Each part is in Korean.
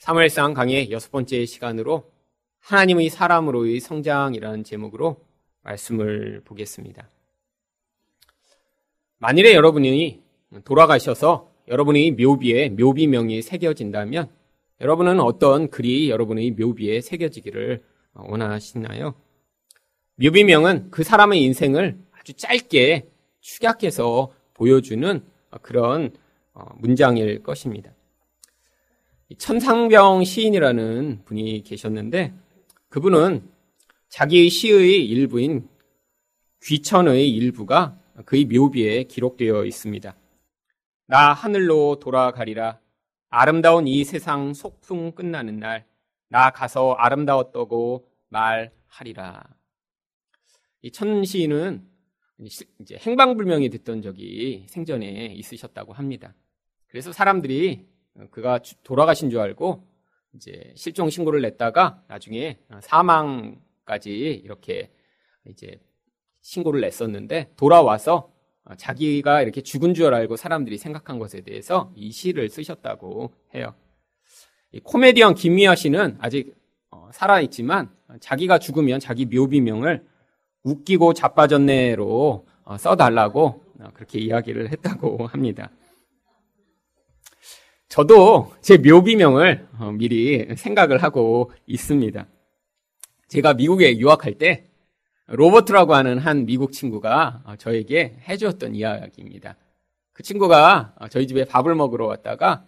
사무엘상 강의 여섯 번째 시간으로 하나님의 사람으로의 성장이라는 제목으로 말씀을 보겠습니다. 만일에 여러분이 돌아가셔서 여러분의 묘비에 묘비명이 새겨진다면 여러분은 어떤 글이 여러분의 묘비에 새겨지기를 원하시나요? 묘비명은 그 사람의 인생을 아주 짧게 축약해서 보여주는 그런 문장일 것입니다. 천상병 시인이라는 분이 계셨는데 그분은 자기 시의 일부인 귀천의 일부가 그의 묘비에 기록되어 있습니다. 나 하늘로 돌아가리라. 아름다운 이 세상 속풍 끝나는 날, 나 가서 아름다웠다고 말하리라. 이 천시인은 이제 행방불명이 됐던 적이 생전에 있으셨다고 합니다. 그래서 사람들이 그가 돌아가신 줄 알고 이제 실종 신고를 냈다가 나중에 사망까지 이렇게 이제 신고를 냈었는데 돌아와서 자기가 이렇게 죽은 줄 알고 사람들이 생각한 것에 대해서 이 시를 쓰셨다고 해요. 코미디언 김미아 씨는 아직 살아있지만 자기가 죽으면 자기 묘비명을 웃기고 자빠졌네로 써달라고 그렇게 이야기를 했다고 합니다. 저도 제 묘비명을 미리 생각을 하고 있습니다. 제가 미국에 유학할 때 로버트라고 하는 한 미국 친구가 저에게 해주었던 이야기입니다. 그 친구가 저희 집에 밥을 먹으러 왔다가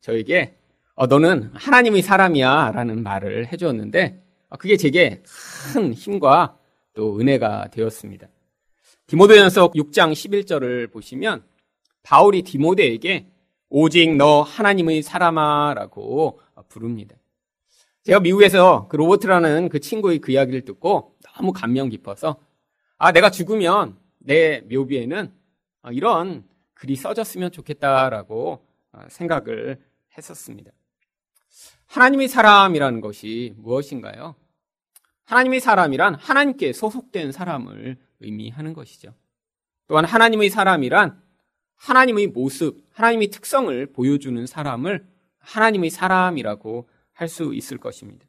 저에게 어, 너는 하나님의 사람이야 라는 말을 해주었는데 그게 제게 큰 힘과 또 은혜가 되었습니다. 디모데전서 6장 11절을 보시면 바울이 디모데에게 오직 너 하나님의 사람아라고 부릅니다. 제가 미국에서 그 로버트라는 그 친구의 그 이야기를 듣고 너무 감명 깊어서 아 내가 죽으면 내 묘비에는 이런 글이 써졌으면 좋겠다라고 생각을 했었습니다. 하나님의 사람이라는 것이 무엇인가요? 하나님의 사람이란 하나님께 소속된 사람을 의미하는 것이죠. 또한 하나님의 사람이란 하나님의 모습, 하나님의 특성을 보여주는 사람을 하나님의 사람이라고 할 수 있을 것입니다.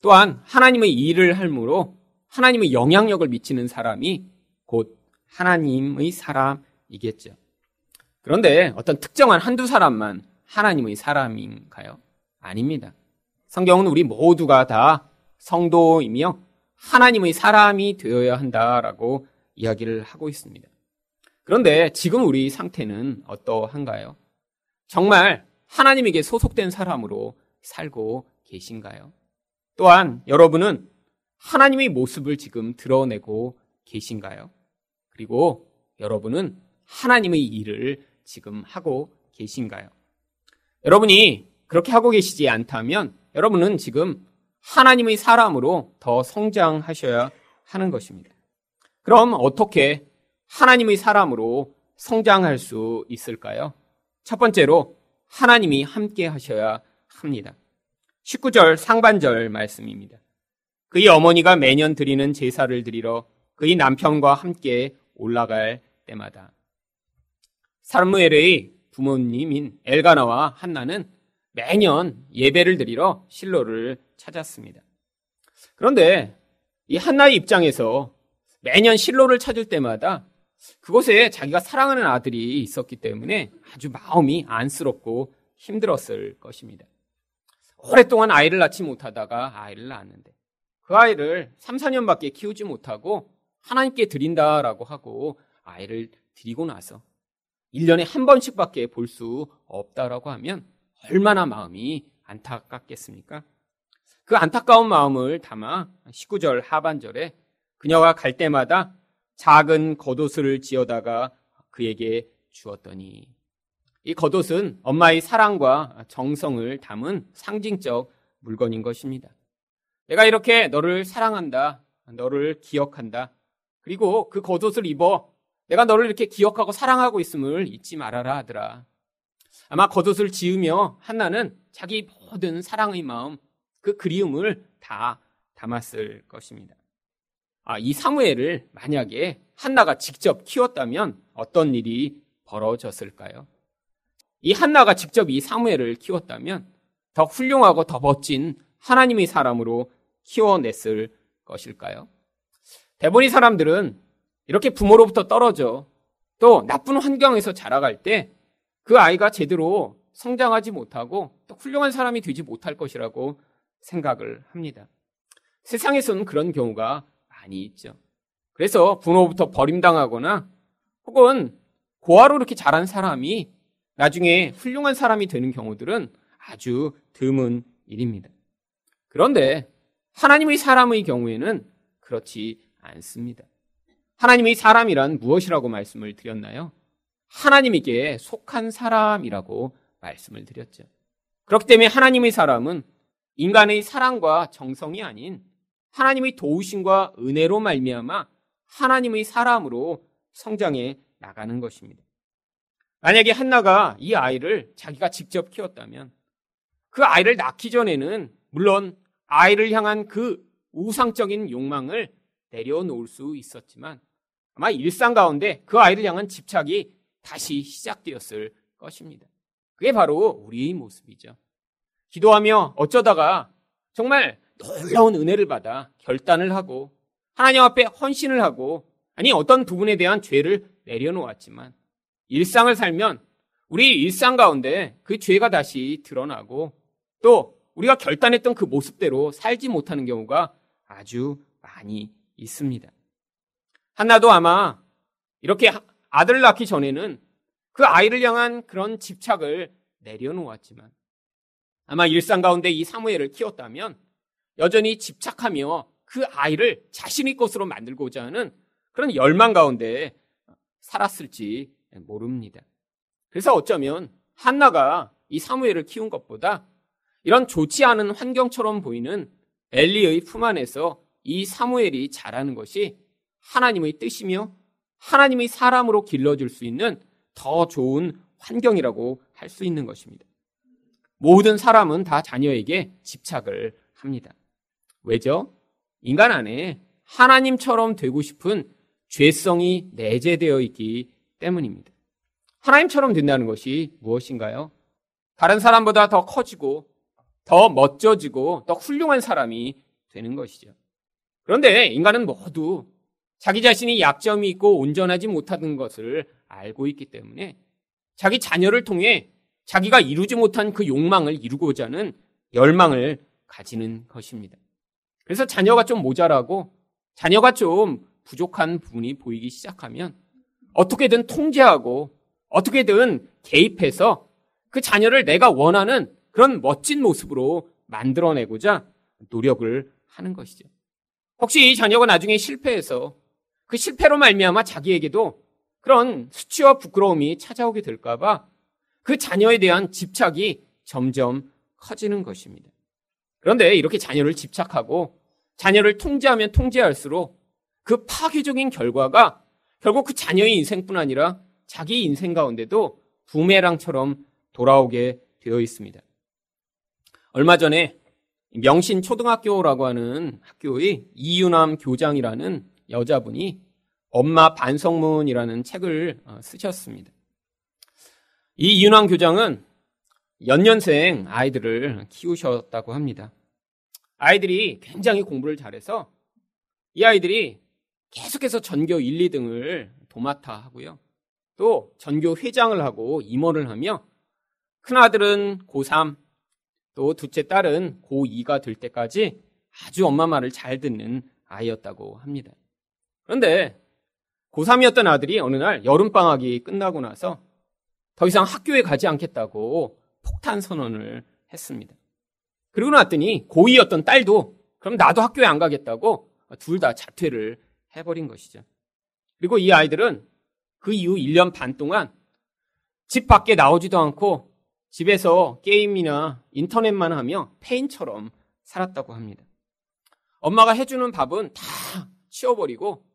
또한 하나님의 일을 할므로 하나님의 영향력을 미치는 사람이 곧 하나님의 사람이겠죠. 그런데 어떤 특정한 한두 사람만 하나님의 사람인가요? 아닙니다. 성경은 우리 모두가 다 성도이며 하나님의 사람이 되어야 한다라고 이야기를 하고 있습니다. 그런데 지금 우리 상태는 어떠한가요? 정말 하나님에게 소속된 사람으로 살고 계신가요? 또한 여러분은 하나님의 모습을 지금 드러내고 계신가요? 그리고 여러분은 하나님의 일을 지금 하고 계신가요? 여러분이 그렇게 하고 계시지 않다면 여러분은 지금 하나님의 사람으로 더 성장하셔야 하는 것입니다. 그럼 어떻게 하나님의 사람으로 성장할 수 있을까요? 첫 번째로 하나님이 함께 하셔야 합니다. 19절 상반절 말씀입니다. 그의 어머니가 매년 드리는 제사를 드리러 그의 남편과 함께 올라갈 때마다 사무엘의 부모님인 엘가나와 한나는 매년 예배를 드리러 실로를 찾았습니다. 그런데 이 한나의 입장에서 매년 실로를 찾을 때마다 그곳에 자기가 사랑하는 아들이 있었기 때문에 아주 마음이 안쓰럽고 힘들었을 것입니다. 오랫동안 아이를 낳지 못하다가 아이를 낳았는데 그 아이를 3, 4년밖에 키우지 못하고 하나님께 드린다라고 하고 아이를 드리고 나서 1년에 한 번씩밖에 볼 수 없다라고 하면 얼마나 마음이 안타깝겠습니까? 그 안타까운 마음을 담아 19절 하반절에 그녀가 갈 때마다 작은 겉옷을 지어다가 그에게 주었더니 이 겉옷은 엄마의 사랑과 정성을 담은 상징적 물건인 것입니다. 내가 이렇게 너를 사랑한다. 너를 기억한다. 그리고 그 겉옷을 입어 내가 너를 이렇게 기억하고 사랑하고 있음을 잊지 말아라 하더라. 아마 겉옷을 지으며 한나는 자기 모든 사랑의 마음, 그 그리움을 다 담았을 것입니다. 아, 이 사무엘을 만약에 한나가 직접 키웠다면 어떤 일이 벌어졌을까요? 이 한나가 직접 이 사무엘을 키웠다면 더 훌륭하고 더 멋진 하나님의 사람으로 키워냈을 것일까요? 대부분의 사람들은 이렇게 부모로부터 떨어져 또 나쁜 환경에서 자라갈 때 그 아이가 제대로 성장하지 못하고 또 훌륭한 사람이 되지 못할 것이라고 생각을 합니다. 세상에서는 그런 경우가 많이 있죠. 그래서 부모부터 버림당하거나 혹은 고아로 이렇게 자란 사람이 나중에 훌륭한 사람이 되는 경우들은 아주 드문 일입니다. 그런데 하나님의 사람의 경우에는 그렇지 않습니다. 하나님의 사람이란 무엇이라고 말씀을 드렸나요? 하나님에게 속한 사람이라고 말씀을 드렸죠. 그렇기 때문에 하나님의 사람은 인간의 사랑과 정성이 아닌 하나님의 도우심과 은혜로 말미암아 하나님의 사람으로 성장해 나가는 것입니다. 만약에 한나가 이 아이를 자기가 직접 키웠다면 그 아이를 낳기 전에는 물론 아이를 향한 그 우상적인 욕망을 내려놓을 수 있었지만 아마 일상 가운데 그 아이를 향한 집착이 다시 시작되었을 것입니다. 그게 바로 우리의 모습이죠. 기도하며 어쩌다가 정말 놀라운 은혜를 받아 결단을 하고 하나님 앞에 헌신을 하고 아니 어떤 부분에 대한 죄를 내려놓았지만 일상을 살면 우리 일상 가운데 그 죄가 다시 드러나고 또 우리가 결단했던 그 모습대로 살지 못하는 경우가 아주 많이 있습니다. 한나도 아마 이렇게 아들을 낳기 전에는 그 아이를 향한 그런 집착을 내려놓았지만 아마 일상 가운데 이 사무엘을 키웠다면 여전히 집착하며 그 아이를 자신의 것으로 만들고자 하는 그런 열망 가운데 살았을지 모릅니다. 그래서 어쩌면 한나가 이 사무엘을 키운 것보다 이런 좋지 않은 환경처럼 보이는 엘리의 품 안에서 이 사무엘이 자라는 것이 하나님의 뜻이며 하나님의 사람으로 길러줄 수 있는 더 좋은 환경이라고 할 수 있는 것입니다. 모든 사람은 다 자녀에게 집착을 합니다. 왜죠? 인간 안에 하나님처럼 되고 싶은 죄성이 내재되어 있기 때문입니다. 하나님처럼 된다는 것이 무엇인가요? 다른 사람보다 더 커지고 더 멋져지고 더 훌륭한 사람이 되는 것이죠. 그런데 인간은 모두 자기 자신이 약점이 있고 온전하지 못하는 것을 알고 있기 때문에 자기 자녀를 통해 자기가 이루지 못한 그 욕망을 이루고자 하는 열망을 가지는 것입니다. 그래서 자녀가 좀 모자라고 자녀가 좀 부족한 부분이 보이기 시작하면 어떻게든 통제하고 어떻게든 개입해서 그 자녀를 내가 원하는 그런 멋진 모습으로 만들어내고자 노력을 하는 것이죠. 혹시 이 자녀가 나중에 실패해서 그 실패로 말미암아 자기에게도 그런 수치와 부끄러움이 찾아오게 될까봐 그 자녀에 대한 집착이 점점 커지는 것입니다. 그런데 이렇게 자녀를 집착하고 자녀를 통제하면 통제할수록 그 파괴적인 결과가 결국 그 자녀의 인생뿐 아니라 자기 인생 가운데도 부메랑처럼 돌아오게 되어 있습니다. 얼마 전에 명신 초등학교라고 하는 학교의 이유남 교장이라는 여자분이 엄마 반성문이라는 책을 어, 쓰셨습니다. 이 이윤왕 교장은 연년생 아이들을 키우셨다고 합니다. 아이들이 굉장히 공부를 잘해서 이 아이들이 계속해서 전교 1, 2등을 도맡아 하고요. 또 전교 회장을 하고 임원을 하며 큰아들은 고3, 또 둘째 딸은 고2가 될 때까지 아주 엄마 말을 잘 듣는 아이였다고 합니다. 그런데 고3이었던 아들이 어느 날 여름방학이 끝나고 나서 더 이상 학교에 가지 않겠다고 폭탄 선언을 했습니다. 그리고 났더니 고2였던 딸도 그럼 나도 학교에 안 가겠다고 둘 다 자퇴를 해버린 것이죠. 그리고 이 아이들은 그 이후 1년 반 동안 집 밖에 나오지도 않고 집에서 게임이나 인터넷만 하며 페인처럼 살았다고 합니다. 엄마가 해주는 밥은 다 치워버리고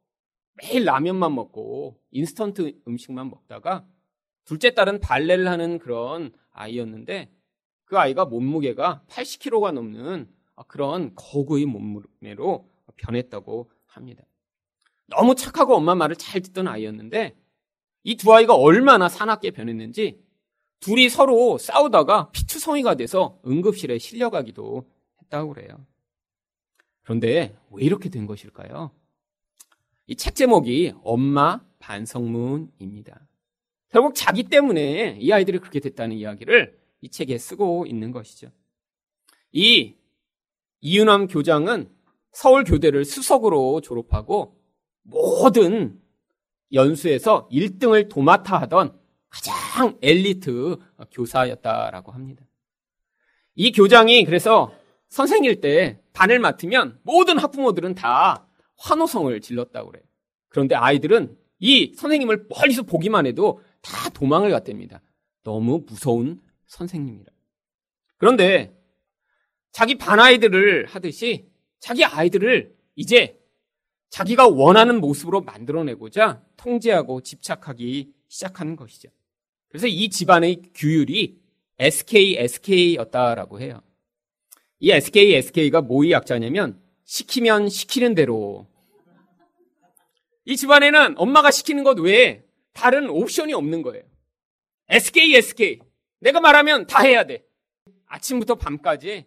매일 라면만 먹고 인스턴트 음식만 먹다가 둘째 딸은 발레를 하는 그런 아이였는데 그 아이가 몸무게가 80kg가 넘는 그런 거구의 몸무게로 변했다고 합니다. 너무 착하고 엄마 말을 잘 듣던 아이였는데 이 두 아이가 얼마나 사납게 변했는지 둘이 서로 싸우다가 피투성이가 돼서 응급실에 실려가기도 했다고 그래요. 그런데 왜 이렇게 된 것일까요? 이 책 제목이 엄마 반성문입니다. 결국 자기 때문에 이 아이들이 그렇게 됐다는 이야기를 이 책에 쓰고 있는 것이죠. 이 이윤함 교장은 서울 교대를 수석으로 졸업하고 모든 연수에서 1등을 도맡아 하던 가장 엘리트 교사였다라고 합니다. 이 교장이 그래서 선생일 때 반을 맡으면 모든 학부모들은 다 환호성을 질렀다고 그래요. 그런데 아이들은 이 선생님을 멀리서 보기만 해도 다 도망을 갔답니다. 너무 무서운 선생님이라. 그런데 자기 반 아이들을 하듯이 자기 아이들을 이제 자기가 원하는 모습으로 만들어내고자 통제하고 집착하기 시작하는 것이죠. 그래서 이 집안의 규율이 SK, SK였다라고 해요. 이 SK, SK가 뭐의 약자냐면 시키면 시키는 대로. 이 집안에는 엄마가 시키는 것 외에 다른 옵션이 없는 거예요. SK, SK. 내가 말하면 다 해야 돼. 아침부터 밤까지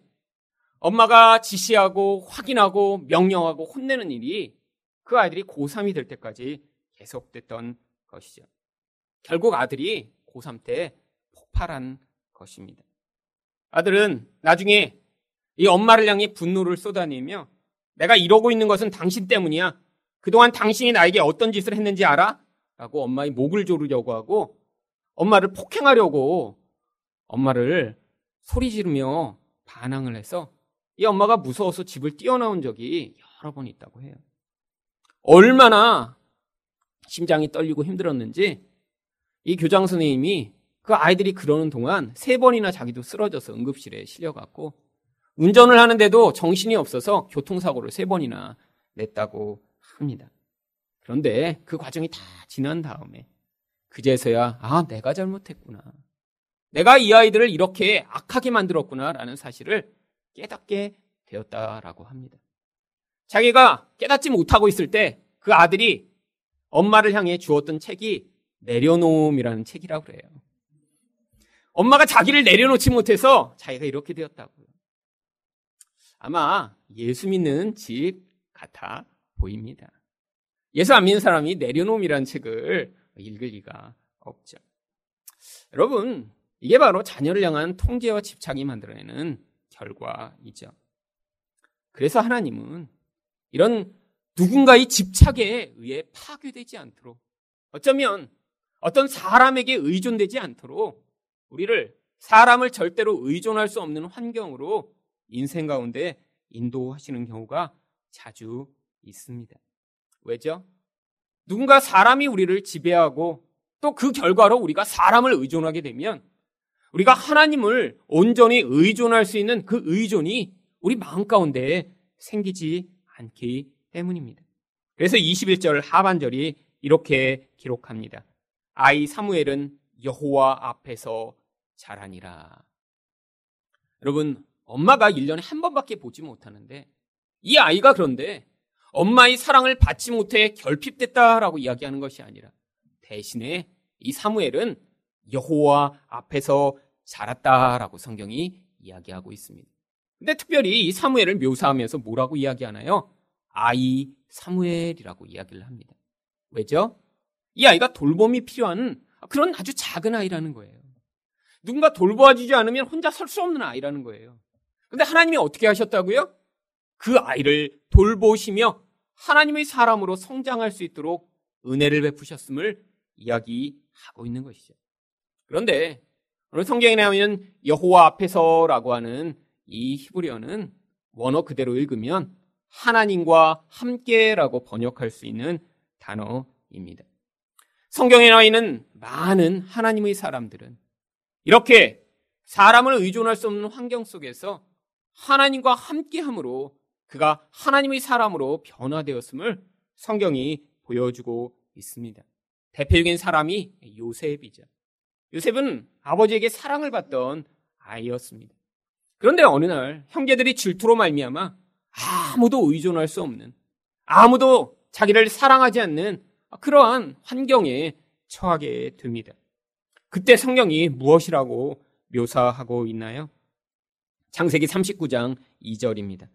엄마가 지시하고 확인하고 명령하고 혼내는 일이 그 아이들이 고3이 될 때까지 계속됐던 것이죠. 결국 아들이 고3 때 폭발한 것입니다. 아들은 나중에 이 엄마를 향해 분노를 쏟아내며 내가 이러고 있는 것은 당신 때문이야. 그동안 당신이 나에게 어떤 짓을 했는지 알아? 라고 엄마의 목을 조르려고 하고 엄마를 폭행하려고 엄마를 소리 지르며 반항을 해서 이 엄마가 무서워서 집을 뛰어나온 적이 여러 번 있다고 해요. 얼마나 심장이 떨리고 힘들었는지 이 교장 선생님이 그 아이들이 그러는 동안 세 번이나 자기도 쓰러져서 응급실에 실려갔고 운전을 하는데도 정신이 없어서 교통사고를 세 번이나 냈다고 합니다. 그런데 그 과정이 다 지난 다음에 그제서야 아 내가 잘못했구나. 내가 이 아이들을 이렇게 악하게 만들었구나라는 사실을 깨닫게 되었다라고 합니다. 자기가 깨닫지 못하고 있을 때 그 아들이 엄마를 향해 주었던 책이 내려놓음이라는 책이라고 그래요. 엄마가 자기를 내려놓지 못해서 자기가 이렇게 되었다고요. 아마 예수 믿는 집 같아 보입니다. 예수 안 믿는 사람이 내려놓음이라는 책을 읽을 리가 없죠. 여러분, 이게 바로 자녀를 향한 통제와 집착이 만들어내는 결과이죠. 그래서 하나님은 이런 누군가의 집착에 의해 파괴되지 않도록 어쩌면 어떤 사람에게 의존되지 않도록 우리를 사람을 절대로 의존할 수 없는 환경으로 인생 가운데 인도하시는 경우가 자주 있습니다. 왜죠? 누군가 사람이 우리를 지배하고 또 그 결과로 우리가 사람을 의존하게 되면 우리가 하나님을 온전히 의존할 수 있는 그 의존이 우리 마음 가운데 생기지 않기 때문입니다. 그래서 21절 하반절이 이렇게 기록합니다. 아이 사무엘은 여호와 앞에서 자라니라. 여러분, 엄마가 1년에 한 번밖에 보지 못하는데 이 아이가 그런데 엄마의 사랑을 받지 못해 결핍됐다라고 이야기하는 것이 아니라 대신에 이 사무엘은 여호와 앞에서 자랐다라고 성경이 이야기하고 있습니다. 근데 특별히 이 사무엘을 묘사하면서 뭐라고 이야기하나요? 아이 사무엘이라고 이야기를 합니다. 왜죠? 이 아이가 돌봄이 필요한 그런 아주 작은 아이라는 거예요. 누군가 돌보아주지 않으면 혼자 설 수 없는 아이라는 거예요. 근데 하나님이 어떻게 하셨다고요? 그 아이를 돌보시며 하나님의 사람으로 성장할 수 있도록 은혜를 베푸셨음을 이야기하고 있는 것이죠. 그런데 오늘 성경에 나오는 여호와 앞에서라고 하는 이 히브리어는 원어 그대로 읽으면 하나님과 함께라고 번역할 수 있는 단어입니다. 성경에 나와 있는 많은 하나님의 사람들은 이렇게 사람을 의존할 수 없는 환경 속에서 하나님과 함께함으로 그가 하나님의 사람으로 변화되었음을 성경이 보여주고 있습니다. 대표적인 사람이 요셉이죠. 요셉은 아버지에게 사랑을 받던 아이였습니다. 그런데 어느 날 형제들이 질투로 말미암아 아무도 의존할 수 없는 아무도 자기를 사랑하지 않는 그러한 환경에 처하게 됩니다. 그때 성경이 무엇이라고 묘사하고 있나요? 창세기 39장 2절입니다.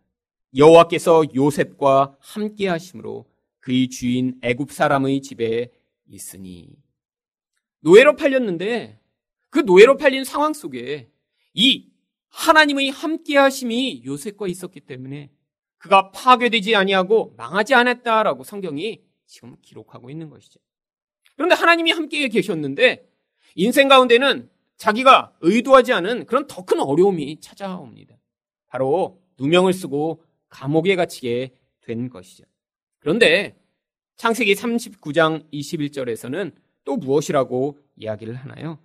여호와께서 요셉과 함께 하심으로 그의 주인 애굽 사람의 집에 있으니 노예로 팔렸는데 그 노예로 팔린 상황 속에 이 하나님의 함께 하심이 요셉과 있었기 때문에 그가 파괴되지 아니하고 망하지 않았다라고 성경이 지금 기록하고 있는 것이죠. 그런데 하나님이 함께 계셨는데 인생 가운데는 자기가 의도하지 않은 그런 더 큰 어려움이 찾아옵니다. 바로 누명을 쓰고 감옥에 갇히게 된 것이죠. 그런데 창세기 39장 21절에서는 또 무엇이라고 이야기를 하나요?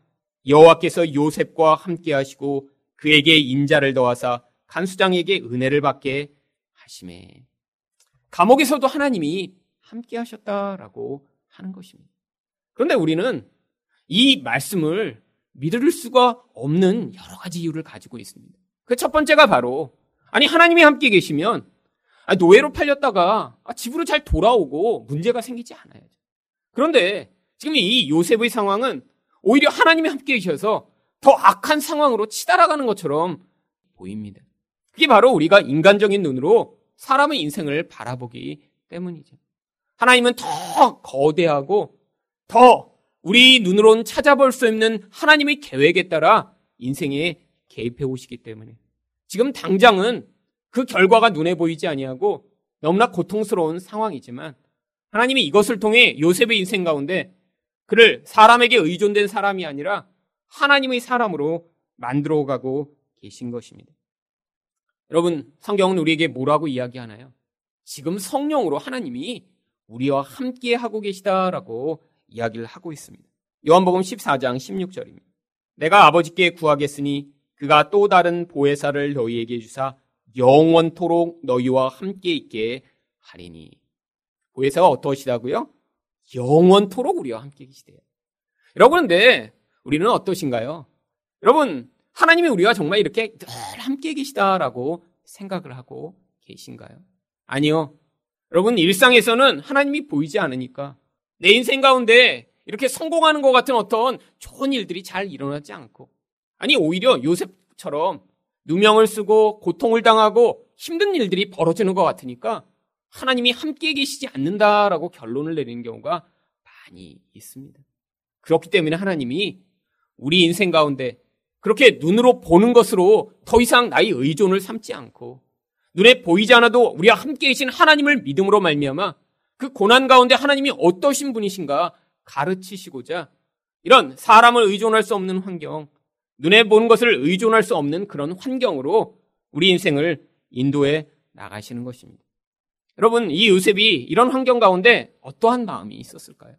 여호와께서 요셉과 함께 하시고 그에게 인자를 더하사 간수장에게 은혜를 받게 하심에 감옥에서도 하나님이 함께 하셨다라고 하는 것입니다. 그런데 우리는 이 말씀을 믿을 수가 없는 여러 가지 이유를 가지고 있습니다. 그 첫 번째가 바로 아니 하나님이 함께 계시면 노예로 팔렸다가 집으로 잘 돌아오고 문제가 생기지 않아야죠. 그런데 지금 이 요셉의 상황은 오히려 하나님이 함께 계셔서 더 악한 상황으로 치달아가는 것처럼 보입니다. 그게 바로 우리가 인간적인 눈으로 사람의 인생을 바라보기 때문이죠. 하나님은 더 거대하고 더 우리 눈으로는 찾아볼 수 없는 하나님의 계획에 따라 인생에 개입해 오시기 때문에 지금 당장은 그 결과가 눈에 보이지 아니하고 너무나 고통스러운 상황이지만 하나님이 이것을 통해 요셉의 인생 가운데 그를 사람에게 의존된 사람이 아니라 하나님의 사람으로 만들어 가고 계신 것입니다. 여러분, 성경은 우리에게 뭐라고 이야기하나요? 지금 성령으로 하나님이 우리와 함께 하고 계시다라고 이야기를 하고 있습니다. 요한복음 14장 16절입니다. 내가 아버지께 구하겠으니 그가 또 다른 보혜사를 너희에게 주사 영원토록 너희와 함께 있게 하리니. 보혜사가 어떠시다고요? 영원토록 우리와 함께 계시대요. 여러분, 근데 우리는 어떠신가요? 여러분, 하나님이 우리와 정말 이렇게 늘 함께 계시다라고 생각을 하고 계신가요? 아니요. 여러분, 일상에서는 하나님이 보이지 않으니까 내 인생 가운데 이렇게 성공하는 것 같은 어떤 좋은 일들이 잘 일어나지 않고 아니, 오히려 요셉처럼 누명을 쓰고 고통을 당하고 힘든 일들이 벌어지는 것 같으니까 하나님이 함께 계시지 않는다라고 결론을 내리는 경우가 많이 있습니다. 그렇기 때문에 하나님이 우리 인생 가운데 그렇게 눈으로 보는 것으로 더 이상 나의 의존을 삼지 않고 눈에 보이지 않아도 우리와 함께 계신 하나님을 믿음으로 말미암아 그 고난 가운데 하나님이 어떠신 분이신가 가르치시고자 이런 사람을 의존할 수 없는 환경, 눈에 보는 것을 의존할 수 없는 그런 환경으로 우리 인생을 인도해 나가시는 것입니다. 여러분, 이 요셉이 이런 환경 가운데 어떠한 마음이 있었을까요?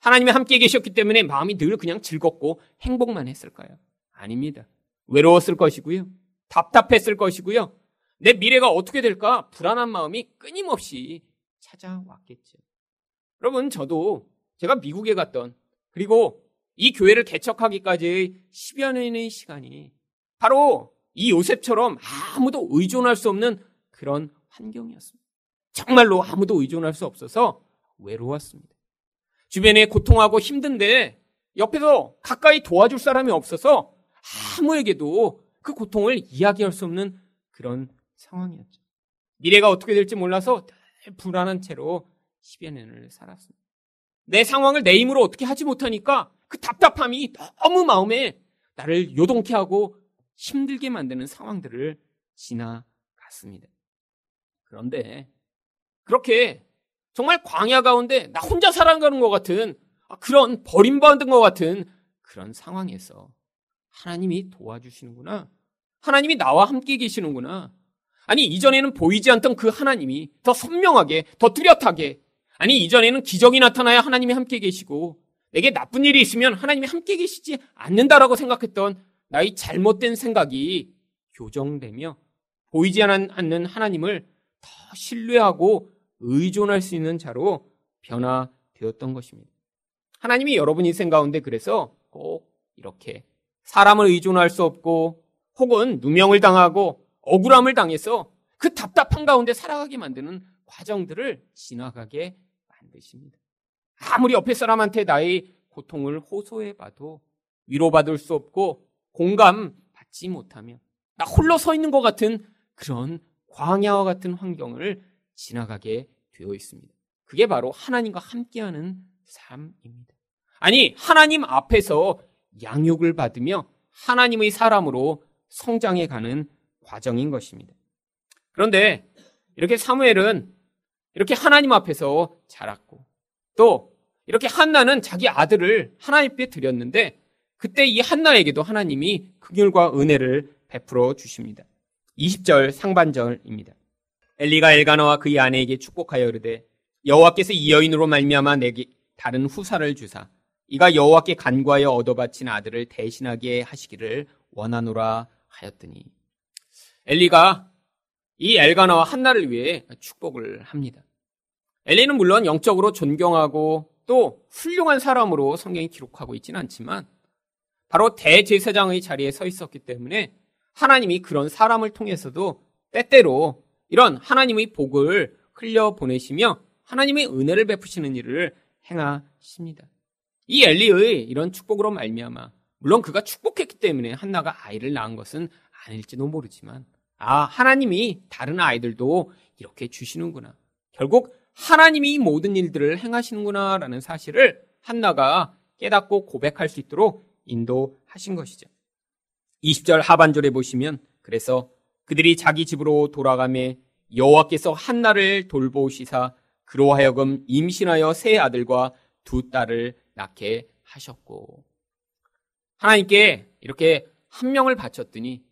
하나님이 함께 계셨기 때문에 마음이 늘 그냥 즐겁고 행복만 했을까요? 아닙니다. 외로웠을 것이고요. 답답했을 것이고요. 내 미래가 어떻게 될까 불안한 마음이 끊임없이 찾아왔겠죠. 여러분, 저도 제가 미국에 갔던 그리고 이 교회를 개척하기까지 10여 년의 시간이 바로 이 요셉처럼 아무도 의존할 수 없는 그런 환경이었습니다. 정말로 아무도 의존할 수 없어서 외로웠습니다. 주변에 고통하고 힘든데 옆에서 가까이 도와줄 사람이 없어서 아무에게도 그 고통을 이야기할 수 없는 그런 상황이었죠. 미래가 어떻게 될지 몰라서 불안한 채로 10여 년을 살았습니다. 내 상황을 내 힘으로 어떻게 하지 못하니까 그 답답함이 너무 마음에 나를 요동케 하고 힘들게 만드는 상황들을 지나갔습니다. 그런데 그렇게 정말 광야 가운데 나 혼자 살아가는 것 같은 그런 버림받은 것 같은 그런 상황에서 하나님이 도와주시는구나. 하나님이 나와 함께 계시는구나. 아니, 이전에는 보이지 않던 그 하나님이 더 선명하게, 더 뚜렷하게, 아니, 이전에는 기적이 나타나야 하나님이 함께 계시고, 내게 나쁜 일이 있으면 하나님이 함께 계시지 않는다라고 생각했던 나의 잘못된 생각이 교정되며, 보이지 않는 하나님을 더 신뢰하고 의존할 수 있는 자로 변화되었던 것입니다. 하나님이 여러분 인생 가운데 그래서 꼭 이렇게 사람을 의존할 수 없고 혹은 누명을 당하고 억울함을 당해서 그 답답한 가운데 살아가게 만드는 과정들을 지나가게 만드십니다. 아무리 옆에 사람한테 나의 고통을 호소해 봐도 위로받을 수 없고 공감받지 못하며 나 홀로 서 있는 것 같은 그런 광야와 같은 환경을 지나가게 되어 있습니다. 그게 바로 하나님과 함께하는 삶입니다. 아니, 하나님 앞에서 양육을 받으며 하나님의 사람으로 성장해 가는 과정인 것입니다. 그런데 이렇게 사무엘은 이렇게 하나님 앞에서 자랐고 또 이렇게 한나는 자기 아들을 하나님께 드렸는데 그때 이 한나에게도 하나님이 긍휼과 은혜를 베풀어 주십니다. 20절 상반절입니다. 엘리가 엘가나와 그의 아내에게 축복하여 이르되 여호와께서 이 여인으로 말미암아 내게 다른 후사를 주사 이가 여호와께 간과하여 얻어바친 아들을 대신하게 하시기를 원하노라 하였더니 엘리가 이 엘가나와 한나를 위해 축복을 합니다. 엘리는 물론 영적으로 존경하고 또 훌륭한 사람으로 성경이 기록하고 있지는 않지만 바로 대제사장의 자리에 서 있었기 때문에 하나님이 그런 사람을 통해서도 때때로 이런 하나님의 복을 흘려 보내시며 하나님의 은혜를 베푸시는 일을 행하십니다. 이 엘리의 이런 축복으로 말미암아 물론 그가 축복했기 때문에 한나가 아이를 낳은 것은 아닐지도 모르지만 아 하나님이 다른 아이들도 이렇게 주시는구나. 결국 하나님이 모든 일들을 행하시는구나라는 사실을 한나가 깨닫고 고백할 수 있도록 인도하신 것이죠. 20절 하반절에 보시면 그래서 그들이 자기 집으로 돌아가매 여호와께서 한나를 돌보시사 그로 하여금 임신하여 세 아들과 두 딸을 낳게 하셨고 하나님께 이렇게 한 명을 바쳤더니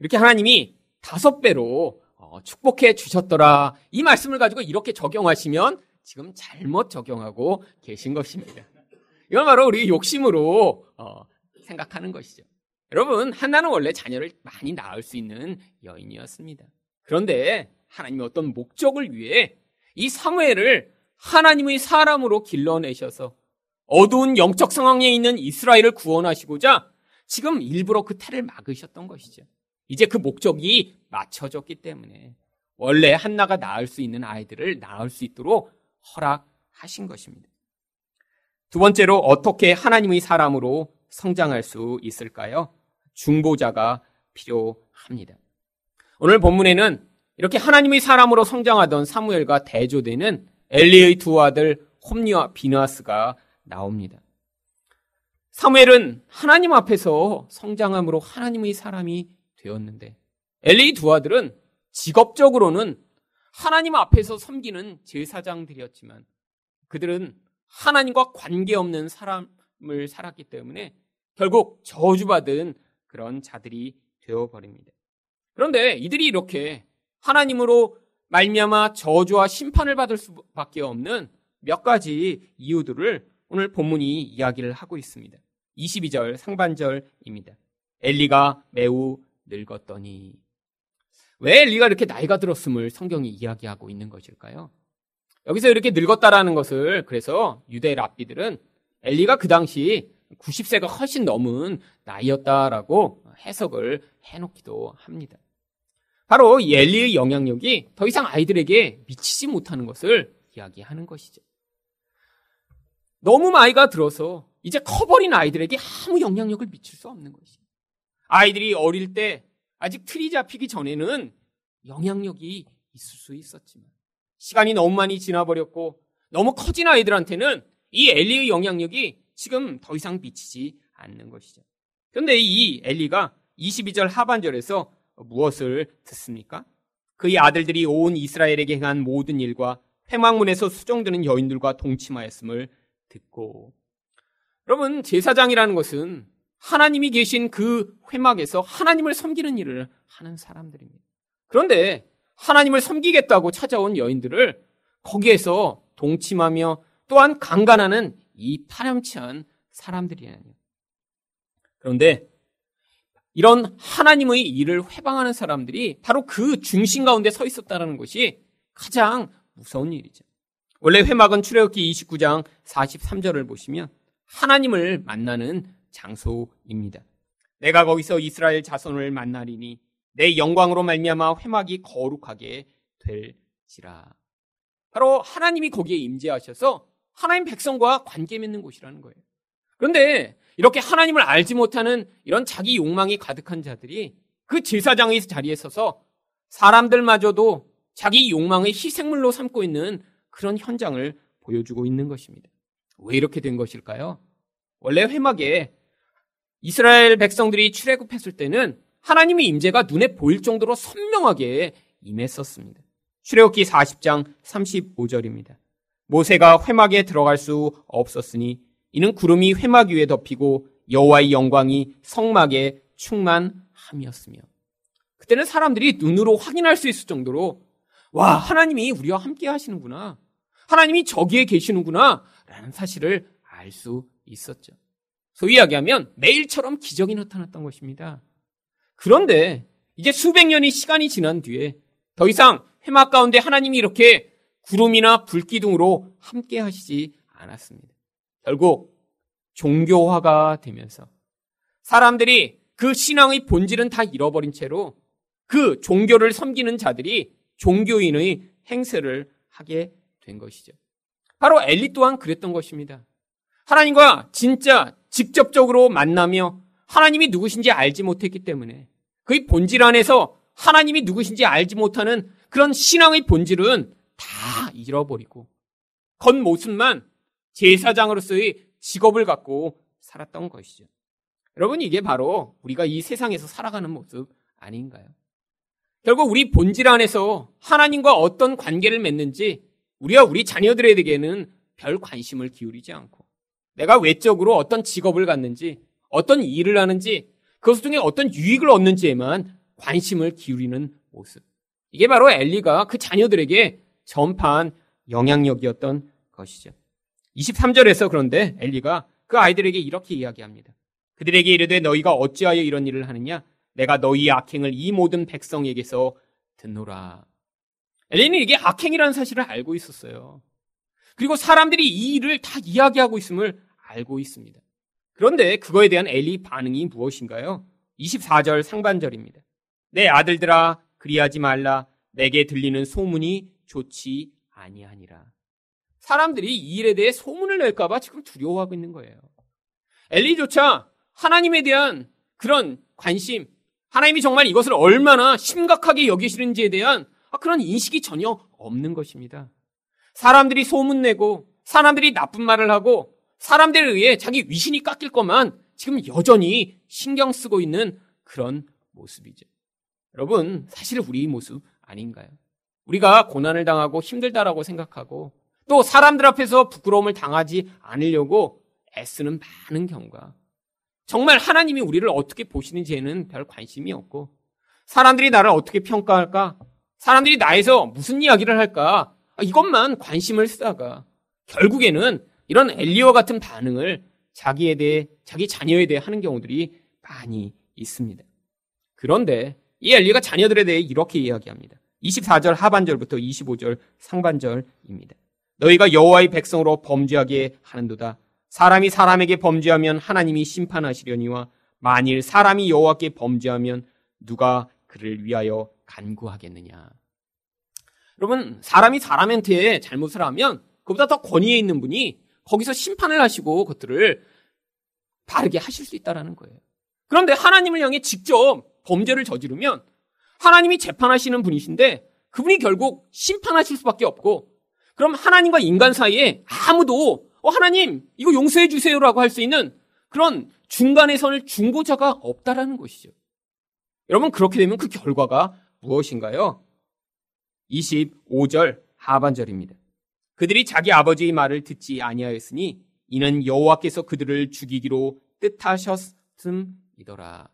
이렇게 하나님이 다섯 배로 어, 축복해 주셨더라. 이 말씀을 가지고 이렇게 적용하시면 지금 잘못 적용하고 계신 것입니다. 이건 바로 우리 욕심으로 어, 생각하는 것이죠. 여러분, 한나는 원래 자녀를 많이 낳을 수 있는 여인이었습니다. 그런데 하나님의 어떤 목적을 위해 이 사무엘을 하나님의 사람으로 길러내셔서 어두운 영적 상황에 있는 이스라엘을 구원하시고자 지금 일부러 그 태를 막으셨던 것이죠. 이제 그 목적이 맞춰졌기 때문에 원래 한나가 낳을 수 있는 아이들을 낳을 수 있도록 허락하신 것입니다. 두 번째로 어떻게 하나님의 사람으로 성장할 수 있을까요? 중보자가 필요합니다. 오늘 본문에는 이렇게 하나님의 사람으로 성장하던 사무엘과 대조되는 엘리의 두 아들 홈니와 비나스가 나옵니다. 사무엘은 하나님 앞에서 성장함으로 하나님의 사람이 되었는데 엘리 두 아들은 직업적으로는 하나님 앞에서 섬기는 제사장들이었지만 그들은 하나님과 관계없는 사람을 살았기 때문에 결국 저주받은 그런 자들이 되어버립니다. 그런데 이들이 이렇게 하나님으로 말미암아 저주와 심판을 받을 수밖에 없는 몇 가지 이유들을 오늘 본문이 이야기를 하고 있습니다. 22절 상반절입니다. 엘리가 매우 늙었더니 왜 엘리가 이렇게 나이가 들었음을 성경이 이야기하고 있는 것일까요? 여기서 이렇게 늙었다라는 것을 그래서 유대 랍비들은 엘리가 그 당시 90세가 훨씬 넘은 나이였다라고 해석을 해놓기도 합니다. 바로 이 엘리의 영향력이 더 이상 아이들에게 미치지 못하는 것을 이야기하는 것이죠. 너무 나이가 들어서 이제 커버린 아이들에게 아무 영향력을 미칠 수 없는 것이죠. 아이들이 어릴 때 아직 틀이 잡히기 전에는 영향력이 있을 수 있었지만 시간이 너무 많이 지나버렸고 너무 커진 아이들한테는 이 엘리의 영향력이 지금 더 이상 미치지 않는 것이죠. 그런데 이 엘리가 22절 하반절에서 무엇을 듣습니까? 그의 아들들이 온 이스라엘에게 행한 모든 일과 회망문에서 수정되는 여인들과 동침하였음을 듣고 여러분 제사장이라는 것은 하나님이 계신 그 회막에서 하나님을 섬기는 일을 하는 사람들입니다. 그런데 하나님을 섬기겠다고 찾아온 여인들을 거기에서 동침하며 또한 강간하는 이 파렴치한 사람들이라니. 그런데 이런 하나님의 일을 회방하는 사람들이 바로 그 중심 가운데 서 있었다는 것이 가장 무서운 일이죠. 원래 회막은 출애굽기 29장 43절을 보시면 하나님을 만나는 장소입니다. 내가 거기서 이스라엘 자손을 만나리니 내 영광으로 말미암아 회막이 거룩하게 될지라. 바로 하나님이 거기에 임재하셔서 하나님 백성과 관계 맺는 곳이라는 거예요. 그런데 이렇게 하나님을 알지 못하는 이런 자기 욕망이 가득한 자들이 그 제사장의 자리에 서서 사람들마저도 자기 욕망의 희생물로 삼고 있는 그런 현장을 보여주고 있는 것입니다. 왜 이렇게 된 것일까요? 원래 회막에 이스라엘 백성들이 출애굽했을 때는 하나님의 임재가 눈에 보일 정도로 선명하게 임했었습니다. 출애굽기 40장 35절입니다. 모세가 회막에 들어갈 수 없었으니 이는 구름이 회막 위에 덮이고 여호와의 영광이 성막에 충만함이었으며 그때는 사람들이 눈으로 확인할 수 있을 정도로 와 하나님이 우리와 함께 하시는구나 하나님이 저기에 계시는구나 라는 사실을 알 수 있었죠. 소위 이야기하면 매일처럼 기적이 나타났던 것입니다. 그런데 이제 수백 년의 시간이 지난 뒤에 더 이상 회막 가운데 하나님이 이렇게 구름이나 불기둥으로 함께 하시지 않았습니다. 결국 종교화가 되면서 사람들이 그 신앙의 본질은 다 잃어버린 채로 그 종교를 섬기는 자들이 종교인의 행세를 하게 된 것이죠. 바로 엘리 또한 그랬던 것입니다. 하나님과 진짜 직접적으로 만나며 하나님이 누구신지 알지 못했기 때문에 그의 본질 안에서 하나님이 누구신지 알지 못하는 그런 신앙의 본질은 다 잃어버리고 겉모습만 제사장으로서의 직업을 갖고 살았던 것이죠. 여러분 이게 바로 우리가 이 세상에서 살아가는 모습 아닌가요? 결국 우리 본질 안에서 하나님과 어떤 관계를 맺는지 우리와 우리 자녀들에게는 별 관심을 기울이지 않고 내가 외적으로 어떤 직업을 갖는지 어떤 일을 하는지 그것 중에 어떤 유익을 얻는지에만 관심을 기울이는 모습. 이게 바로 엘리가 그 자녀들에게 전파한 영향력이었던 것이죠. 23절에서 그런데 엘리가 그 아이들에게 이렇게 이야기합니다. 그들에게 이르되 너희가 어찌하여 이런 일을 하느냐? 내가 너희의 악행을 이 모든 백성에게서 듣노라. 엘리는 이게 악행이라는 사실을 알고 있었어요. 그리고 사람들이 이 일을 다 이야기하고 있음을 알고 있습니다. 그런데 그거에 대한 엘리 반응이 무엇인가요? 24절 상반절입니다. 내 아들들아 그리하지 말라 내게 들리는 소문이 좋지 아니하니라. 사람들이 이 일에 대해 소문을 낼까봐 지금 두려워하고 있는 거예요. 엘리조차 하나님에 대한 그런 관심, 하나님이 정말 이것을 얼마나 심각하게 여기시는지에 대한 그런 인식이 전혀 없는 것입니다. 사람들이 소문내고 사람들이 나쁜 말을 하고 사람들에 의해 자기 위신이 깎일 것만 지금 여전히 신경 쓰고 있는 그런 모습이죠. 여러분, 사실 우리 모습 아닌가요? 우리가 고난을 당하고 힘들다라고 생각하고 또 사람들 앞에서 부끄러움을 당하지 않으려고 애쓰는 많은 경우가 정말 하나님이 우리를 어떻게 보시는지에는 별 관심이 없고 사람들이 나를 어떻게 평가할까? 사람들이 나에서 무슨 이야기를 할까? 이것만 관심을 쓰다가 결국에는 이런 엘리와 같은 반응을 자기에 대해 자기 자녀에 대해 하는 경우들이 많이 있습니다. 그런데 이 엘리가 자녀들에 대해 이렇게 이야기합니다. 24절 하반절부터 25절 상반절입니다. 너희가 여호와의 백성으로 범죄하게 하는도다. 사람이 사람에게 범죄하면 하나님이 심판하시려니와 만일 사람이 여호와께 범죄하면 누가 그를 위하여 간구하겠느냐. 여러분 사람이 사람한테 잘못을 하면 그보다 더 권위에 있는 분이 거기서 심판을 하시고 그것들을 바르게 하실 수 있다라는 거예요. 그런데 하나님을 향해 직접 범죄를 저지르면 하나님이 재판하시는 분이신데 그분이 결국 심판하실 수밖에 없고 그럼 하나님과 인간 사이에 아무도 어, 하나님 이거 용서해 주세요라고 할 수 있는 그런 중간에 선을 중보자가 없다라는 것이죠. 여러분 그렇게 되면 그 결과가 무엇인가요? 25절 하반절입니다. 그들이 자기 아버지의 말을 듣지 아니하였으니 이는 여호와께서 그들을 죽이기로 뜻하셨음이더라.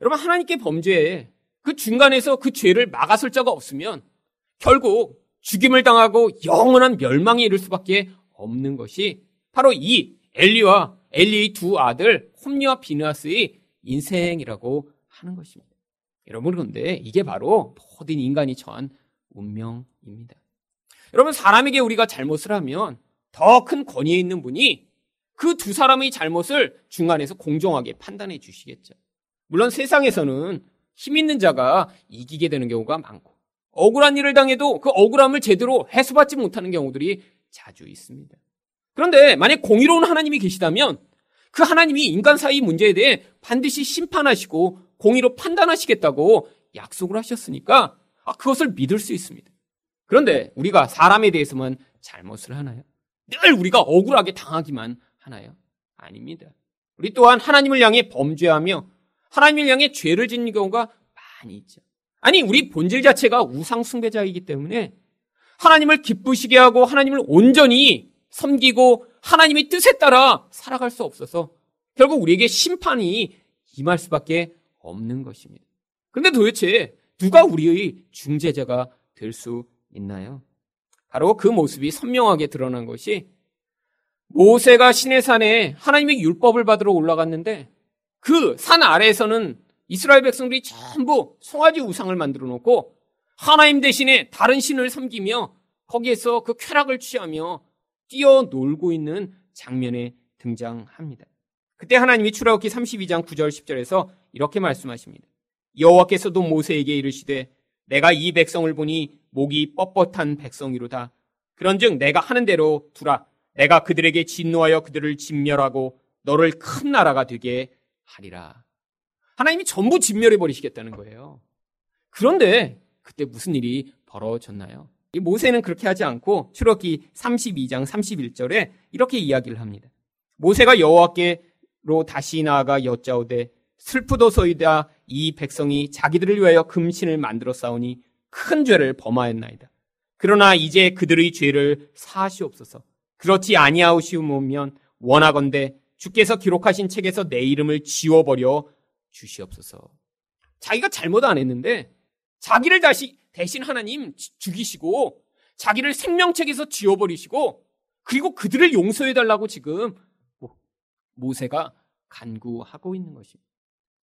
여러분 하나님께 범죄에 그 중간에서 그 죄를 막아설 자가 없으면 결국 죽임을 당하고 영원한 멸망에 이를 수밖에 없는 것이 바로 이 엘리와 엘리의 두 아들 홈리와 비누아스의 인생이라고 하는 것입니다. 여러분 그런데 이게 바로 모든 인간이 처한 운명입니다. 여러분 사람에게 우리가 잘못을 하면 더 큰 권위에 있는 분이 그 두 사람의 잘못을 중간에서 공정하게 판단해 주시겠죠. 물론 세상에서는 힘 있는 자가 이기게 되는 경우가 많고 억울한 일을 당해도 그 억울함을 제대로 해소받지 못하는 경우들이 자주 있습니다. 그런데 만약 공의로운 하나님이 계시다면 그 하나님이 인간 사이 문제에 대해 반드시 심판하시고 공의로 판단하시겠다고 약속을 하셨으니까 아, 그것을 믿을 수 있습니다. 그런데 우리가 사람에 대해서만 잘못을 하나요? 늘 우리가 억울하게 당하기만 하나요? 아닙니다. 우리 또한 하나님을 향해 범죄하며 하나님을 향해 죄를 짓는 경우가 많이 있죠. 아니, 우리 본질 자체가 우상숭배자이기 때문에 하나님을 기쁘시게 하고 하나님을 온전히 섬기고 하나님의 뜻에 따라 살아갈 수 없어서 결국 우리에게 심판이 임할 수밖에 없는 것입니다. 근데 도대체 누가 우리의 중재자가 될 수 있나요? 바로 그 모습이 선명하게 드러난 것이 모세가 시내산에 하나님의 율법을 받으러 올라갔는데 그 산 아래에서는 이스라엘 백성들이 전부 송아지 우상을 만들어 놓고 하나님 대신에 다른 신을 섬기며 거기에서 그 쾌락을 취하며 뛰어놀고 있는 장면에 등장합니다. 그때 하나님이 출애굽기 32장 9절 10절에서 이렇게 말씀하십니다. 여호와께서도 모세에게 이르시되 내가 이 백성을 보니 목이 뻣뻣한 백성이로다. 그런즉 내가 하는 대로 두라. 내가 그들에게 진노하여 그들을 진멸하고 너를 큰 나라가 되게 하리라. 하나님이 전부 진멸해 버리시겠다는 거예요. 그런데 그때 무슨 일이 벌어졌나요? 모세는 그렇게 하지 않고 출애굽기 32장 31절에 이렇게 이야기를 합니다. 모세가 여호와께로 다시 나아가 여짜오되 슬프도소이다 이 백성이 자기들을 위하여 금신을 만들어 싸우니 큰 죄를 범하였나이다. 그러나 이제 그들의 죄를 사하시옵소서. 그렇지 아니하시오면 원하건대 주께서 기록하신 책에서 내 이름을 지워버려 주시옵소서. 자기가 잘못 안 했는데 자기를 다시 대신 하나님 죽이시고 자기를 생명책에서 지워버리시고 그리고 그들을 용서해달라고 지금 모세가 간구하고 있는 것입니다.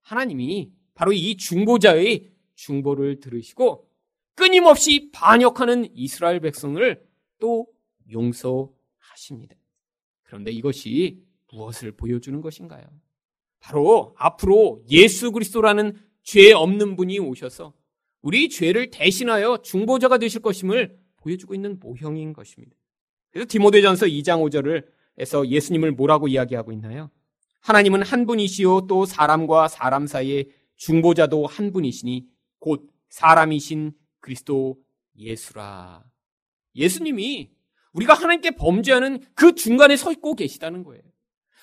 하나님이 바로 이 중보자의 중보를 들으시고 끊임없이 반역하는 이스라엘 백성을 또 용서하십니다. 그런데 이것이 무엇을 보여주는 것인가요? 바로 앞으로 예수 그리스도라는 죄 없는 분이 오셔서 우리 죄를 대신하여 중보자가 되실 것임을 보여주고 있는 모형인 것입니다. 그래서 디모데전서 2장 5절을 해서 예수님을 뭐라고 이야기하고 있나요? 하나님은 한 분이시요 또 사람과 사람 사이에 중보자도 한 분이시니 곧 사람이신 그리스도 예수라. 예수님이 우리가 하나님께 범죄하는 그 중간에 서 있고 계시다는 거예요.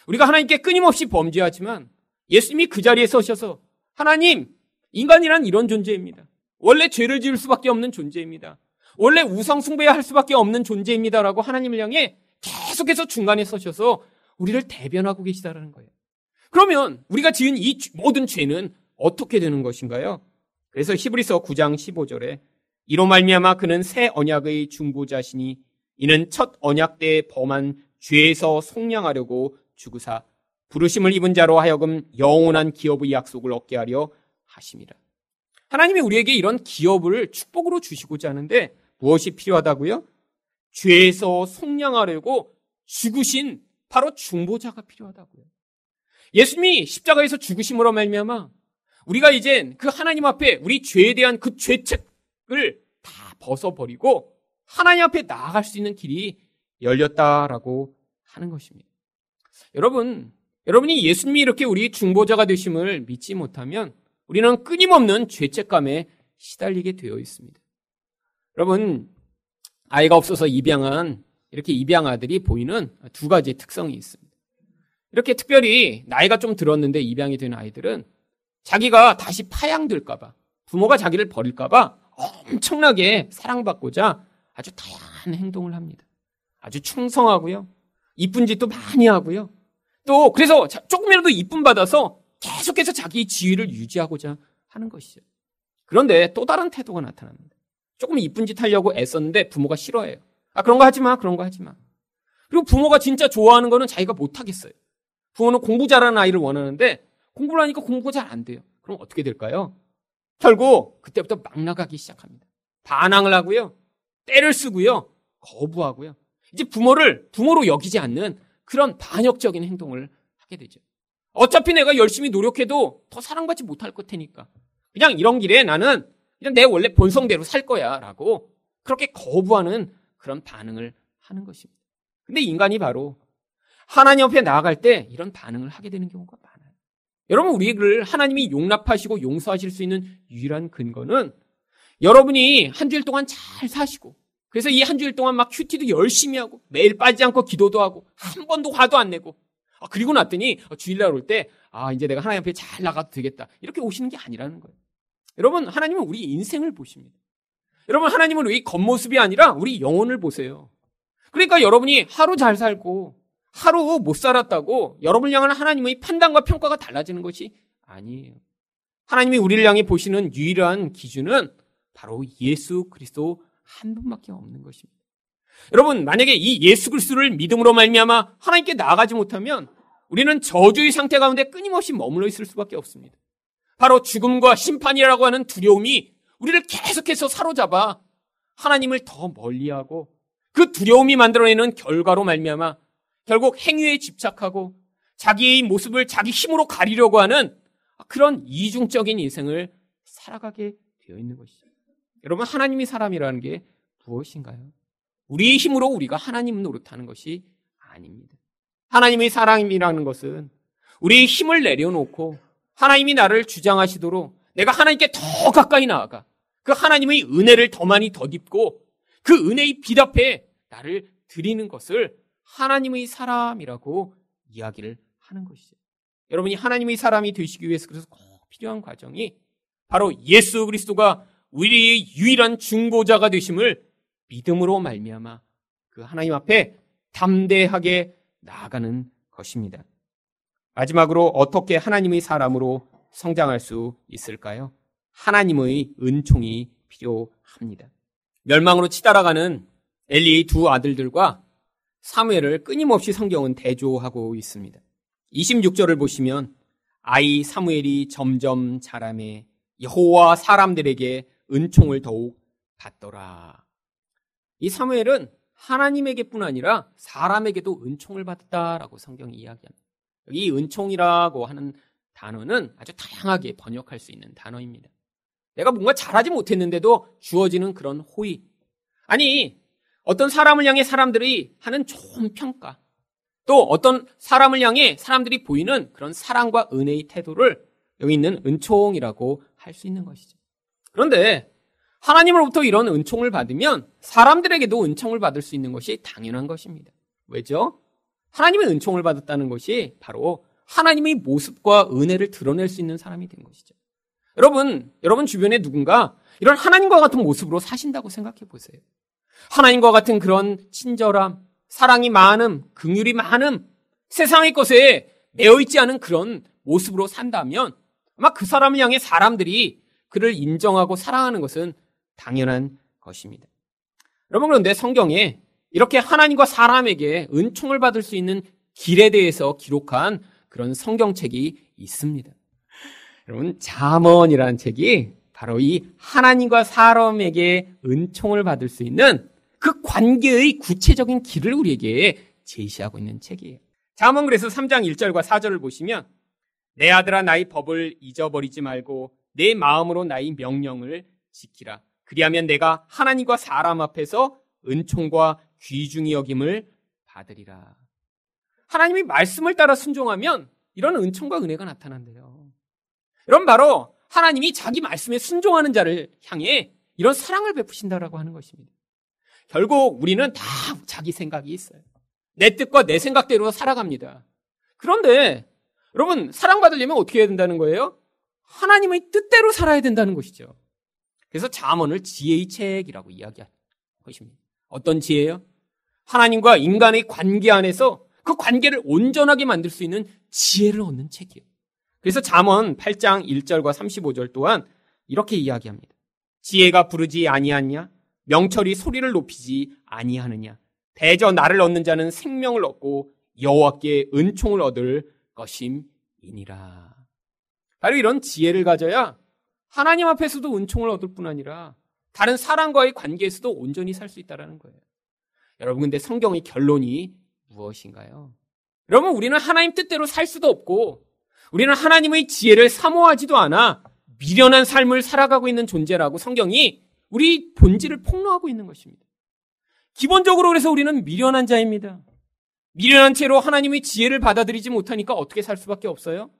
우리가 하나님께 끊임없이 범죄하지만 예수님이 그 자리에 서셔서 하나님, 인간이란 이런 존재입니다. 원래 죄를 지을 수밖에 없는 존재입니다. 원래 우상 숭배해야 할 수밖에 없는 존재입니다라고 하나님을 향해 계속해서 중간에 서셔서 우리를 대변하고 계시다라는 거예요. 그러면 우리가 지은 이 모든 죄는 어떻게 되는 것인가요? 그래서 히브리서 9장 15절에 이로 말미암아 그는 새 언약의 중보자시니 이는 첫 언약 때 범한 죄에서 속량하려고 주구사 부르심을 입은 자로 하여금 영원한 기업의 약속을 얻게 하려 하심이라. 하나님이 우리에게 이런 기업을 축복으로 주시고자 하는데 무엇이 필요하다고요? 죄에서 속량하려고 죽으신 바로 중보자가 필요하다고요. 예수님이 십자가에서 죽으심으로 말미암아 우리가 이젠 그 하나님 앞에 우리 죄에 대한 그 죄책을 다 벗어버리고 하나님 앞에 나아갈 수 있는 길이 열렸다라고 하는 것입니다. 여러분, 여러분이 예수님이 이렇게 우리 중보자가 되심을 믿지 못하면 우리는 끊임없는 죄책감에 시달리게 되어 있습니다. 여러분, 아이가 없어서 입양한 이렇게 입양 아들이 보이는 두 가지 특성이 있습니다. 이렇게 특별히 나이가 좀 들었는데 입양이 된 아이들은 자기가 다시 파양될까봐 부모가 자기를 버릴까봐 엄청나게 사랑받고자 아주 다양한 행동을 합니다. 아주 충성하고요. 이쁜 짓도 많이 하고요. 또 그래서 조금이라도 이쁨 받아서 계속해서 자기 지위를 유지하고자 하는 것이죠. 그런데 또 다른 태도가 나타납니다. 조금 이쁜 짓 하려고 애썼는데 부모가 싫어해요. 아, 그런 거 하지 마, 그런 거 하지 마. 그리고 부모가 진짜 좋아하는 거는 자기가 못 하겠어요. 부모는 공부 잘하는 아이를 원하는데 공부를 하니까 공부가 잘 안 돼요. 그럼 어떻게 될까요? 결국 그때부터 막 나가기 시작합니다. 반항을 하고요. 때를 쓰고요. 거부하고요. 이제 부모를 부모로 여기지 않는 그런 반역적인 행동을 하게 되죠. 어차피 내가 열심히 노력해도 더 사랑받지 못할 것 테니까. 그냥 이런 길에 나는 그냥 내 원래 본성대로 살 거야. 라고 그렇게 거부하는 그런 반응을 하는 것입니다. 근데 인간이 바로 하나님 앞에 나아갈 때 이런 반응을 하게 되는 경우가 많아요. 여러분, 우리를 하나님이 용납하시고 용서하실 수 있는 유일한 근거는 여러분이 한 주일 동안 잘 사시고 그래서 이 한 주일 동안 막 큐티도 열심히 하고 매일 빠지지 않고 기도도 하고 한 번도 화도 안 내고 아, 그리고 났더니 주일날 올 때 아, 이제 내가 하나님 앞에 잘 나가도 되겠다. 이렇게 오시는 게 아니라는 거예요. 여러분, 하나님은 우리 인생을 보십니다. 여러분, 하나님은 우리 겉모습이 아니라 우리 영혼을 보세요. 그러니까 여러분이 하루 잘 살고 하루 못 살았다고 여러분을 향한 하나님의 판단과 평가가 달라지는 것이 아니에요. 하나님이 우리를 향해 보시는 유일한 기준은 바로 예수 그리스도 한 분밖에 없는 것입니다. 여러분, 만약에 이 예수 그리스도를 믿음으로 말미암아 하나님께 나아가지 못하면 우리는 저주의 상태 가운데 끊임없이 머물러 있을 수밖에 없습니다. 바로 죽음과 심판이라고 하는 두려움이 우리를 계속해서 사로잡아 하나님을 더 멀리하고 그 두려움이 만들어내는 결과로 말미암아 결국 행위에 집착하고 자기의 모습을 자기 힘으로 가리려고 하는 그런 이중적인 인생을 살아가게 되어 있는 것이죠. 여러분 하나님이 사람이라는 게 무엇인가요? 우리의 힘으로 우리가 하나님 노릇하는 것이 아닙니다. 하나님의 사랑이라는 것은 우리의 힘을 내려놓고 하나님이 나를 주장하시도록 내가 하나님께 더 가까이 나아가 그 하나님의 은혜를 더 많이 덧입고 그 은혜의 빛 앞에 나를 드리는 것을 하나님의 사람이라고 이야기를 하는 것이죠. 여러분이 하나님의 사람이 되시기 위해서 그래서 꼭 필요한 과정이 바로 예수 그리스도가 우리의 유일한 중보자가 되심을 믿음으로 말미암아 그 하나님 앞에 담대하게 나아가는 것입니다. 마지막으로 어떻게 하나님의 사람으로 성장할 수 있을까요? 하나님의 은총이 필요합니다. 멸망으로 치달아가는 엘리의 두 아들들과 사무엘을 끊임없이 성경은 대조하고 있습니다. 26절을 보시면 아이 사무엘이 점점 자라매 여호와 사람들에게 은총을 더욱 받더라. 이 사무엘은 하나님에게뿐 아니라 사람에게도 은총을 받았다라고 성경이 이야기합니다. 이 은총이라고 하는 단어는 아주 다양하게 번역할 수 있는 단어입니다. 내가 뭔가 잘하지 못했는데도 주어지는 그런 호의. 아니, 어떤 사람을 향해 사람들이 하는 좋은 평가. 또 어떤 사람을 향해 사람들이 보이는 그런 사랑과 은혜의 태도를 여기 있는 은총이라고 할 수 있는 것이죠. 그런데 하나님으로부터 이런 은총을 받으면 사람들에게도 은총을 받을 수 있는 것이 당연한 것입니다. 왜죠? 하나님의 은총을 받았다는 것이 바로 하나님의 모습과 은혜를 드러낼 수 있는 사람이 된 것이죠. 여러분, 여러분 주변에 누군가 이런 하나님과 같은 모습으로 사신다고 생각해 보세요. 하나님과 같은 그런 친절함, 사랑이 많음, 긍휼이 많음, 세상의 것에 매여 있지 않은 그런 모습으로 산다면 아마 그 사람을 향해 사람들이 그를 인정하고 사랑하는 것은 당연한 것입니다. 여러분 그런데 성경에 이렇게 하나님과 사람에게 은총을 받을 수 있는 길에 대해서 기록한 그런 성경책이 있습니다. 여러분 잠언이라는 책이 바로 이 하나님과 사람에게 은총을 받을 수 있는 그 관계의 구체적인 길을 우리에게 제시하고 있는 책이에요. 잠언 그래서 3장 1절과 4절을 보시면 내 아들아 나의 법을 잊어버리지 말고 내 마음으로 나의 명령을 지키라. 그리하면 내가 하나님과 사람 앞에서 은총과 귀중히 여김을 받으리라. 하나님이 말씀을 따라 순종하면 이런 은총과 은혜가 나타난대요. 여러분 바로 하나님이 자기 말씀에 순종하는 자를 향해 이런 사랑을 베푸신다라고 하는 것입니다. 결국 우리는 다 자기 생각이 있어요. 내 뜻과 내 생각대로 살아갑니다. 그런데 여러분 사랑받으려면 어떻게 해야 된다는 거예요? 하나님의 뜻대로 살아야 된다는 것이죠. 그래서 잠언을 지혜의 책이라고 이야기하는 것입니다. 어떤 지혜요? 하나님과 인간의 관계 안에서 그 관계를 온전하게 만들 수 있는 지혜를 얻는 책이에요. 그래서 잠언 8장 1절과 35절 또한 이렇게 이야기합니다. 지혜가 부르지 아니하냐? 명철이 소리를 높이지 아니하느냐? 대저 나를 얻는 자는 생명을 얻고 여호와께 은총을 얻을 것임이니라. 바로 이런 지혜를 가져야 하나님 앞에서도 은총을 얻을 뿐 아니라 다른 사람과의 관계에서도 온전히 살 수 있다는 거예요. 여러분, 근데 성경의 결론이 무엇인가요? 여러분, 우리는 하나님 뜻대로 살 수도 없고, 우리는 하나님의 지혜를 사모하지도 않아 미련한 삶을 살아가고 있는 존재라고 성경이 우리 본질을 폭로하고 있는 것입니다. 기본적으로 그래서 우리는 미련한 자입니다. 미련한 채로 하나님의 지혜를 받아들이지 못하니까 어떻게 살 수밖에 없어요?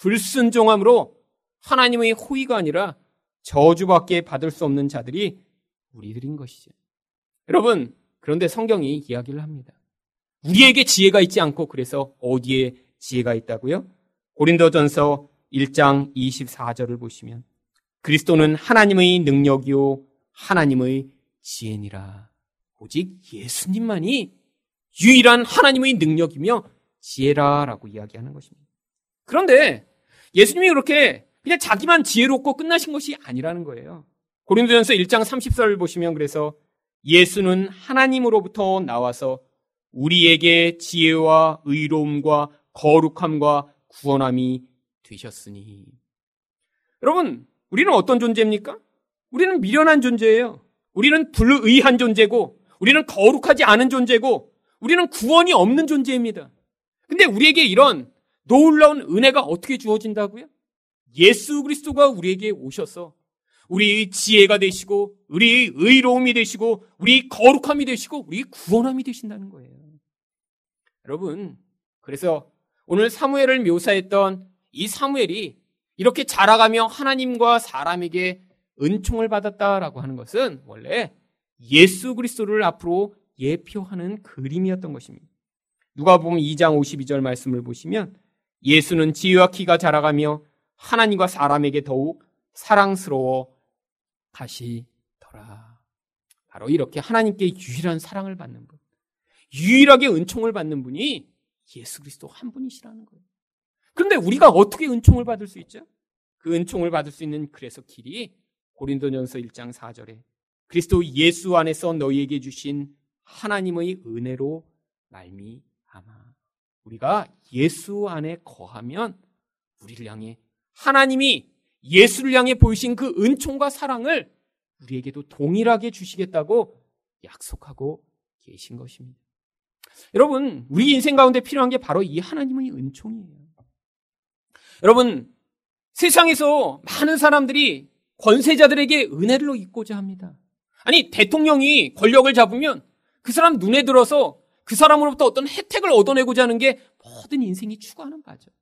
불순종함으로 하나님의 호의가 아니라 저주밖에 받을 수 없는 자들이 우리들인 것이죠. 여러분, 그런데 성경이 이야기를 합니다. 우리에게 지혜가 있지 않고 그래서 어디에 지혜가 있다고요? 고린도전서 1장 24절을 보시면 그리스도는 하나님의 능력이요 하나님의 지혜니라. 오직 예수님만이 유일한 하나님의 능력이며 지혜라라고 이야기하는 것입니다. 그런데 예수님이 그렇게 그냥 자기만 지혜롭고 끝나신 것이 아니라는 거예요. 고린도전서 1장 30절을 보시면 그래서 예수는 하나님으로부터 나와서 우리에게 지혜와 의로움과 거룩함과 구원함이 되셨으니. 여러분, 우리는 어떤 존재입니까? 우리는 미련한 존재예요. 우리는 불의한 존재고, 우리는 거룩하지 않은 존재고, 우리는 구원이 없는 존재입니다. 근데 우리에게 이런 놀라운 은혜가 어떻게 주어진다고요? 예수 그리스도가 우리에게 오셔서 우리의 지혜가 되시고, 우리의 의로움이 되시고, 우리의 거룩함이 되시고, 우리의 구원함이 되신다는 거예요. 여러분, 그래서 오늘 사무엘을 묘사했던 이 사무엘이 이렇게 자라가며 하나님과 사람에게 은총을 받았다라고 하는 것은 원래 예수 그리스도를 앞으로 예표하는 그림이었던 것입니다. 누가 보면 2장 52절 말씀을 보시면 예수는 지혜와 키가 자라가며 하나님과 사람에게 더욱 사랑스러워 가시더라. 바로 이렇게 하나님께 유일한 사랑을 받는 분, 유일하게 은총을 받는 분이 예수 그리스도 한 분이시라는 거예요. 그런데 우리가 어떻게 은총을 받을 수 있죠? 그 은총을 받을 수 있는 그래서 길이 고린도전서 1장 4절에 그리스도 예수 안에서 너희에게 주신 하나님의 은혜로 말미암아 우리가 예수 안에 거하면 우리를 향해 하나님이 예수를 향해 보이신 그 은총과 사랑을 우리에게도 동일하게 주시겠다고 약속하고 계신 것입니다. 여러분, 우리 인생 가운데 필요한 게 바로 이 하나님의 은총이에요. 여러분, 세상에서 많은 사람들이 권세자들에게 은혜를 잊고자 합니다. 아니, 대통령이 권력을 잡으면 그 사람 눈에 들어서 그 사람으로부터 어떤 혜택을 얻어내고자 하는 게 모든 인생이 추구하는 바죠.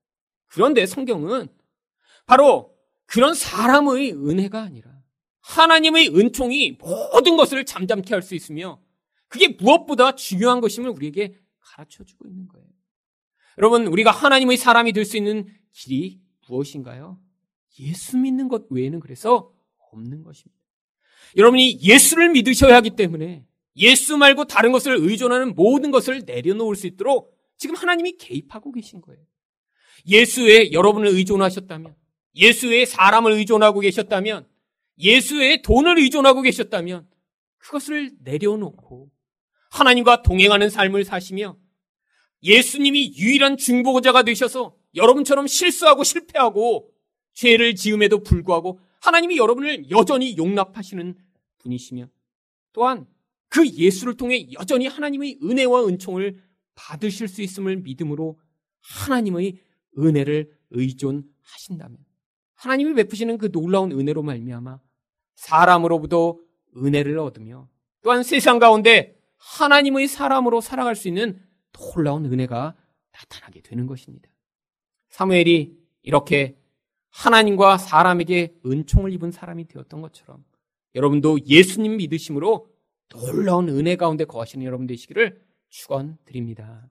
그런데 성경은 바로 그런 사람의 은혜가 아니라 하나님의 은총이 모든 것을 잠잠케 할 수 있으며 그게 무엇보다 중요한 것임을 우리에게 가르쳐 주고 있는 거예요. 여러분, 우리가 하나님의 사람이 될 수 있는 길이 무엇인가요? 예수 믿는 것 외에는 그래서 없는 것입니다. 여러분이 예수를 믿으셔야 하기 때문에 예수 말고 다른 것을 의존하는 모든 것을 내려놓을 수 있도록 지금 하나님이 개입하고 계신 거예요. 예수에 여러분을 의존하셨다면, 예수에 사람을 의존하고 계셨다면, 예수에 돈을 의존하고 계셨다면, 그것을 내려놓고 하나님과 동행하는 삶을 사시며 예수님이 유일한 중보자가 되셔서 여러분처럼 실수하고 실패하고 죄를 지음에도 불구하고 하나님이 여러분을 여전히 용납하시는 분이시며 또한 그 예수를 통해 여전히 하나님의 은혜와 은총을 받으실 수 있음을 믿음으로 하나님의 은혜를 의존하신다면 하나님이 베푸시는 그 놀라운 은혜로 말미암아 사람으로부터 은혜를 얻으며 또한 세상 가운데 하나님의 사람으로 살아갈 수 있는 놀라운 은혜가 나타나게 되는 것입니다. 사무엘이 이렇게 하나님과 사람에게 은총을 입은 사람이 되었던 것처럼 여러분도 예수님 믿으심으로 놀라운 은혜 가운데 거하시는 여러분 되시기를 축원드립니다.